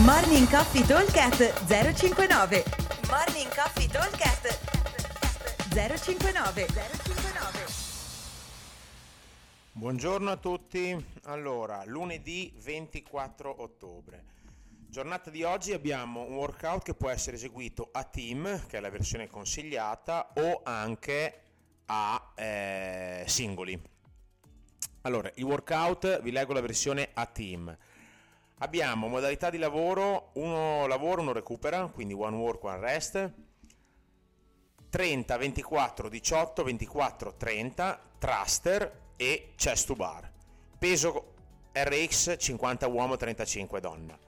Morning Coffee Talkcast 059 Morning Coffee Talkcast 059 059 Buongiorno a tutti, allora lunedì 24 ottobre, giornata di oggi abbiamo un workout che può essere eseguito a team, che è la versione consigliata, o anche a eh, singoli. Allora, il workout vi leggo la versione a team. Abbiamo modalità di lavoro, uno lavora, uno recupera, quindi one work, one rest. 30, 24, 18, 24, 30, thruster e chest to bar. Peso RX 50 uomo, 35 donna.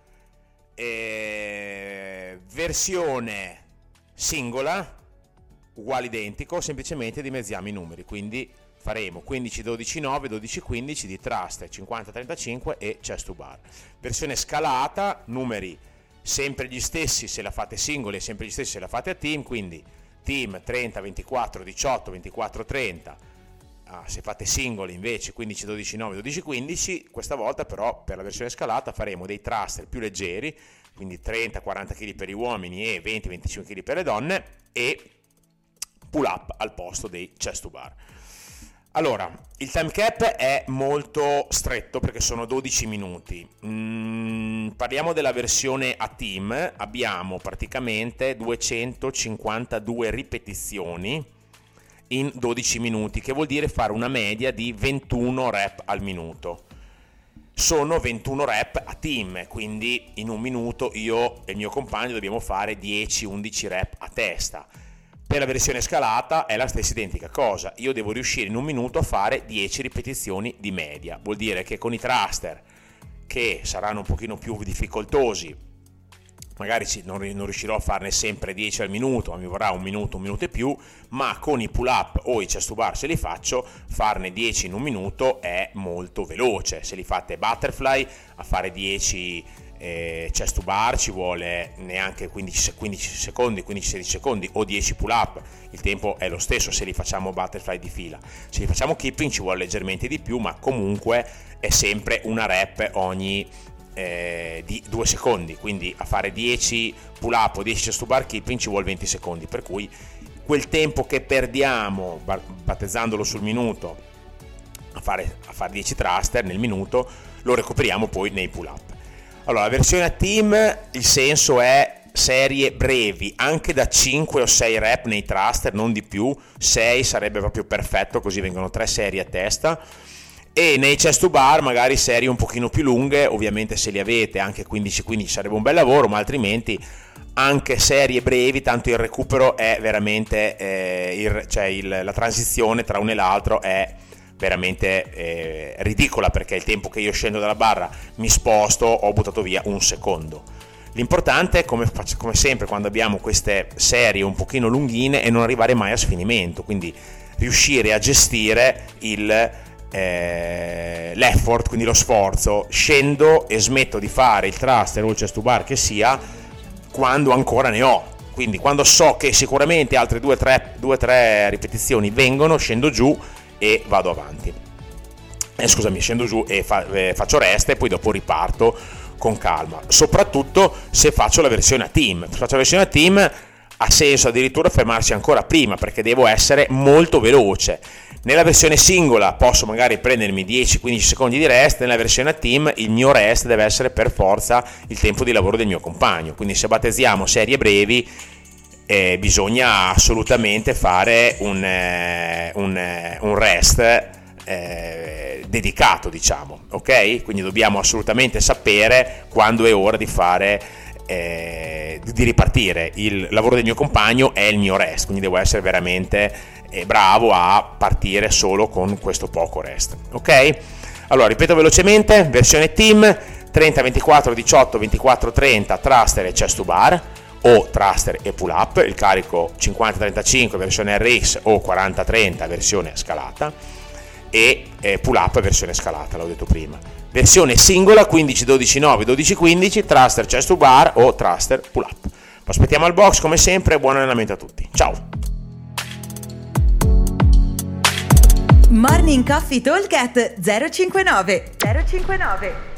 E versione singola, uguale identico, semplicemente dimezziamo i numeri, quindi faremo 15 12 9 12 15 di thruster 50 35 e chest to bar. Versione scalata numeri sempre gli stessi se la fate singoli e sempre gli stessi se la fate a team quindi team 30 24 18 24 30 ah, se fate singoli invece 15 12 9 12 15 questa volta però per la versione scalata faremo dei thruster più leggeri quindi 30 40 kg per gli uomini e 20 25 kg per le donne e pull up al posto dei chest to bar allora, il time cap è molto stretto perché sono 12 minuti. Mm, parliamo della versione a team, abbiamo praticamente 252 ripetizioni in 12 minuti, che vuol dire fare una media di 21 rep al minuto. Sono 21 rep a team, quindi in un minuto io e il mio compagno dobbiamo fare 10-11 rep a testa per la versione scalata è la stessa identica cosa, io devo riuscire in un minuto a fare 10 ripetizioni di media, vuol dire che con i thruster che saranno un pochino più difficoltosi, magari non, riuscirò a farne sempre 10 al minuto, ma mi vorrà un minuto, un minuto e più, ma con i pull up o i chest to bar se li faccio, farne 10 in un minuto è molto veloce, se li fate butterfly a fare 10 eh, chest to bar ci vuole neanche 15, 15 secondi, 15-16 secondi o 10 pull up, il tempo è lo stesso se li facciamo butterfly di fila. Se li facciamo keeping ci vuole leggermente di più, ma comunque è sempre una rep ogni eh, di 2 secondi, quindi a fare 10 pull up o 10 chest to bar keeping ci vuole 20 secondi, per cui quel tempo che perdiamo battezzandolo sul minuto a fare, a fare 10 thruster nel minuto lo recuperiamo poi nei pull up. Allora, la versione a team, il senso è serie brevi, anche da 5 o 6 rep nei thruster, non di più, 6 sarebbe proprio perfetto, così vengono 3 serie a testa. E nei chest to bar magari serie un pochino più lunghe, ovviamente se li avete anche 15-15 sarebbe un bel lavoro, ma altrimenti anche serie brevi, tanto il recupero è veramente, eh, il, cioè il, la transizione tra uno e l'altro è veramente eh, ridicola perché il tempo che io scendo dalla barra mi sposto ho buttato via un secondo. L'importante è, come, come sempre, quando abbiamo queste serie un pochino lunghine, è non arrivare mai a sfinimento, quindi riuscire a gestire il, eh, l'effort, quindi lo sforzo, scendo e smetto di fare il thruster o il chest to bar che sia quando ancora ne ho. Quindi quando so che sicuramente altre 2-3 ripetizioni vengono, scendo giù e vado avanti. Eh, scusami, scendo giù e fa, eh, faccio resta e poi dopo riparto con calma. Soprattutto se faccio la versione a team. Se faccio la versione a team ha senso addirittura fermarsi ancora prima perché devo essere molto veloce. Nella versione singola posso magari prendermi 10-15 secondi di rest, nella versione a team il mio rest deve essere per forza il tempo di lavoro del mio compagno. Quindi se battezziamo serie brevi eh, bisogna assolutamente fare un, eh, un, eh, un rest eh, dedicato, diciamo, ok? Quindi dobbiamo assolutamente sapere quando è ora di fare, eh, di ripartire. Il lavoro del mio compagno è il mio rest, quindi devo essere veramente eh, bravo a partire solo con questo poco rest, ok? Allora, ripeto velocemente, versione team 30, 24, 18, 24, 30, thruster e chest to bar o thruster e pull up, il carico 50-35 versione RX o 40-30 versione scalata e eh, pull up versione scalata, l'ho detto prima. Versione singola 15-12-9, 12-15, thruster chest to bar o thruster pull up. Vi aspettiamo al box come sempre, buon allenamento a tutti. Ciao! Morning Coffee Talk 059 059